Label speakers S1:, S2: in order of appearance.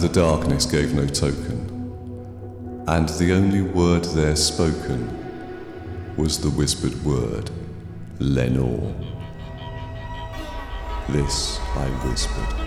S1: The darkness gave no token, and the only word there spoken was the whispered word, Lenore. This I whispered.